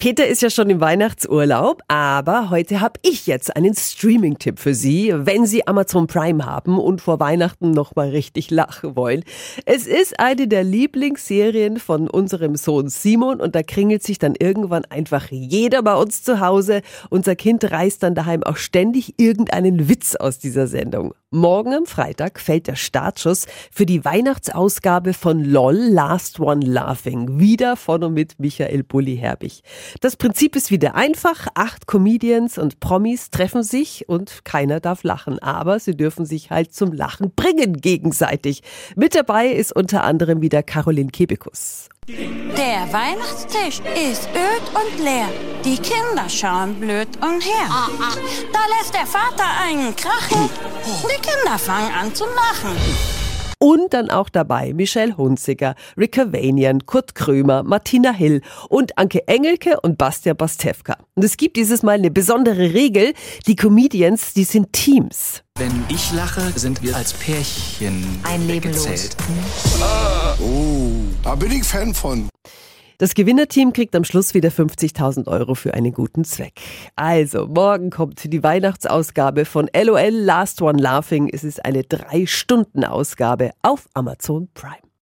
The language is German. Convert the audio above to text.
Peter ist ja schon im Weihnachtsurlaub, aber heute habe ich jetzt einen Streaming-Tipp für Sie, wenn Sie Amazon Prime haben und vor Weihnachten nochmal richtig lachen wollen. Es ist eine der Lieblingsserien von unserem Sohn Simon und da kringelt sich dann irgendwann einfach jeder bei uns zu Hause. Unser Kind reißt dann daheim auch ständig irgendeinen Witz aus dieser Sendung. Morgen am Freitag fällt der Startschuss für die Weihnachtsausgabe von LOL Last One Laughing. Wieder von und mit Michael Bulli-Herbig. Das Prinzip ist wieder einfach. Acht Comedians und Promis treffen sich und keiner darf lachen. Aber sie dürfen sich halt zum Lachen bringen gegenseitig. Mit dabei ist unter anderem wieder Caroline Kebekus. Der Weihnachtstisch ist öd und leer. Die Kinder schauen blöd umher. Da lässt der Vater einen krachen. Die Kinder fangen an zu lachen. Und dann auch dabei Michelle Hunziker, Rick Vanian, Kurt Krömer, Martina Hill und Anke Engelke und Bastian Bastewka. Und es gibt dieses Mal eine besondere Regel. Die Comedians, die sind Teams. Wenn ich lache, sind wir als Pärchen Ein Leben los. weggezählt. Oh, da bin ich Fan von. Das Gewinnerteam kriegt am Schluss wieder 50.000 Euro für einen guten Zweck. Also, morgen kommt die Weihnachtsausgabe von LOL Last One Laughing. Es ist eine Drei-Stunden-Ausgabe auf Amazon Prime.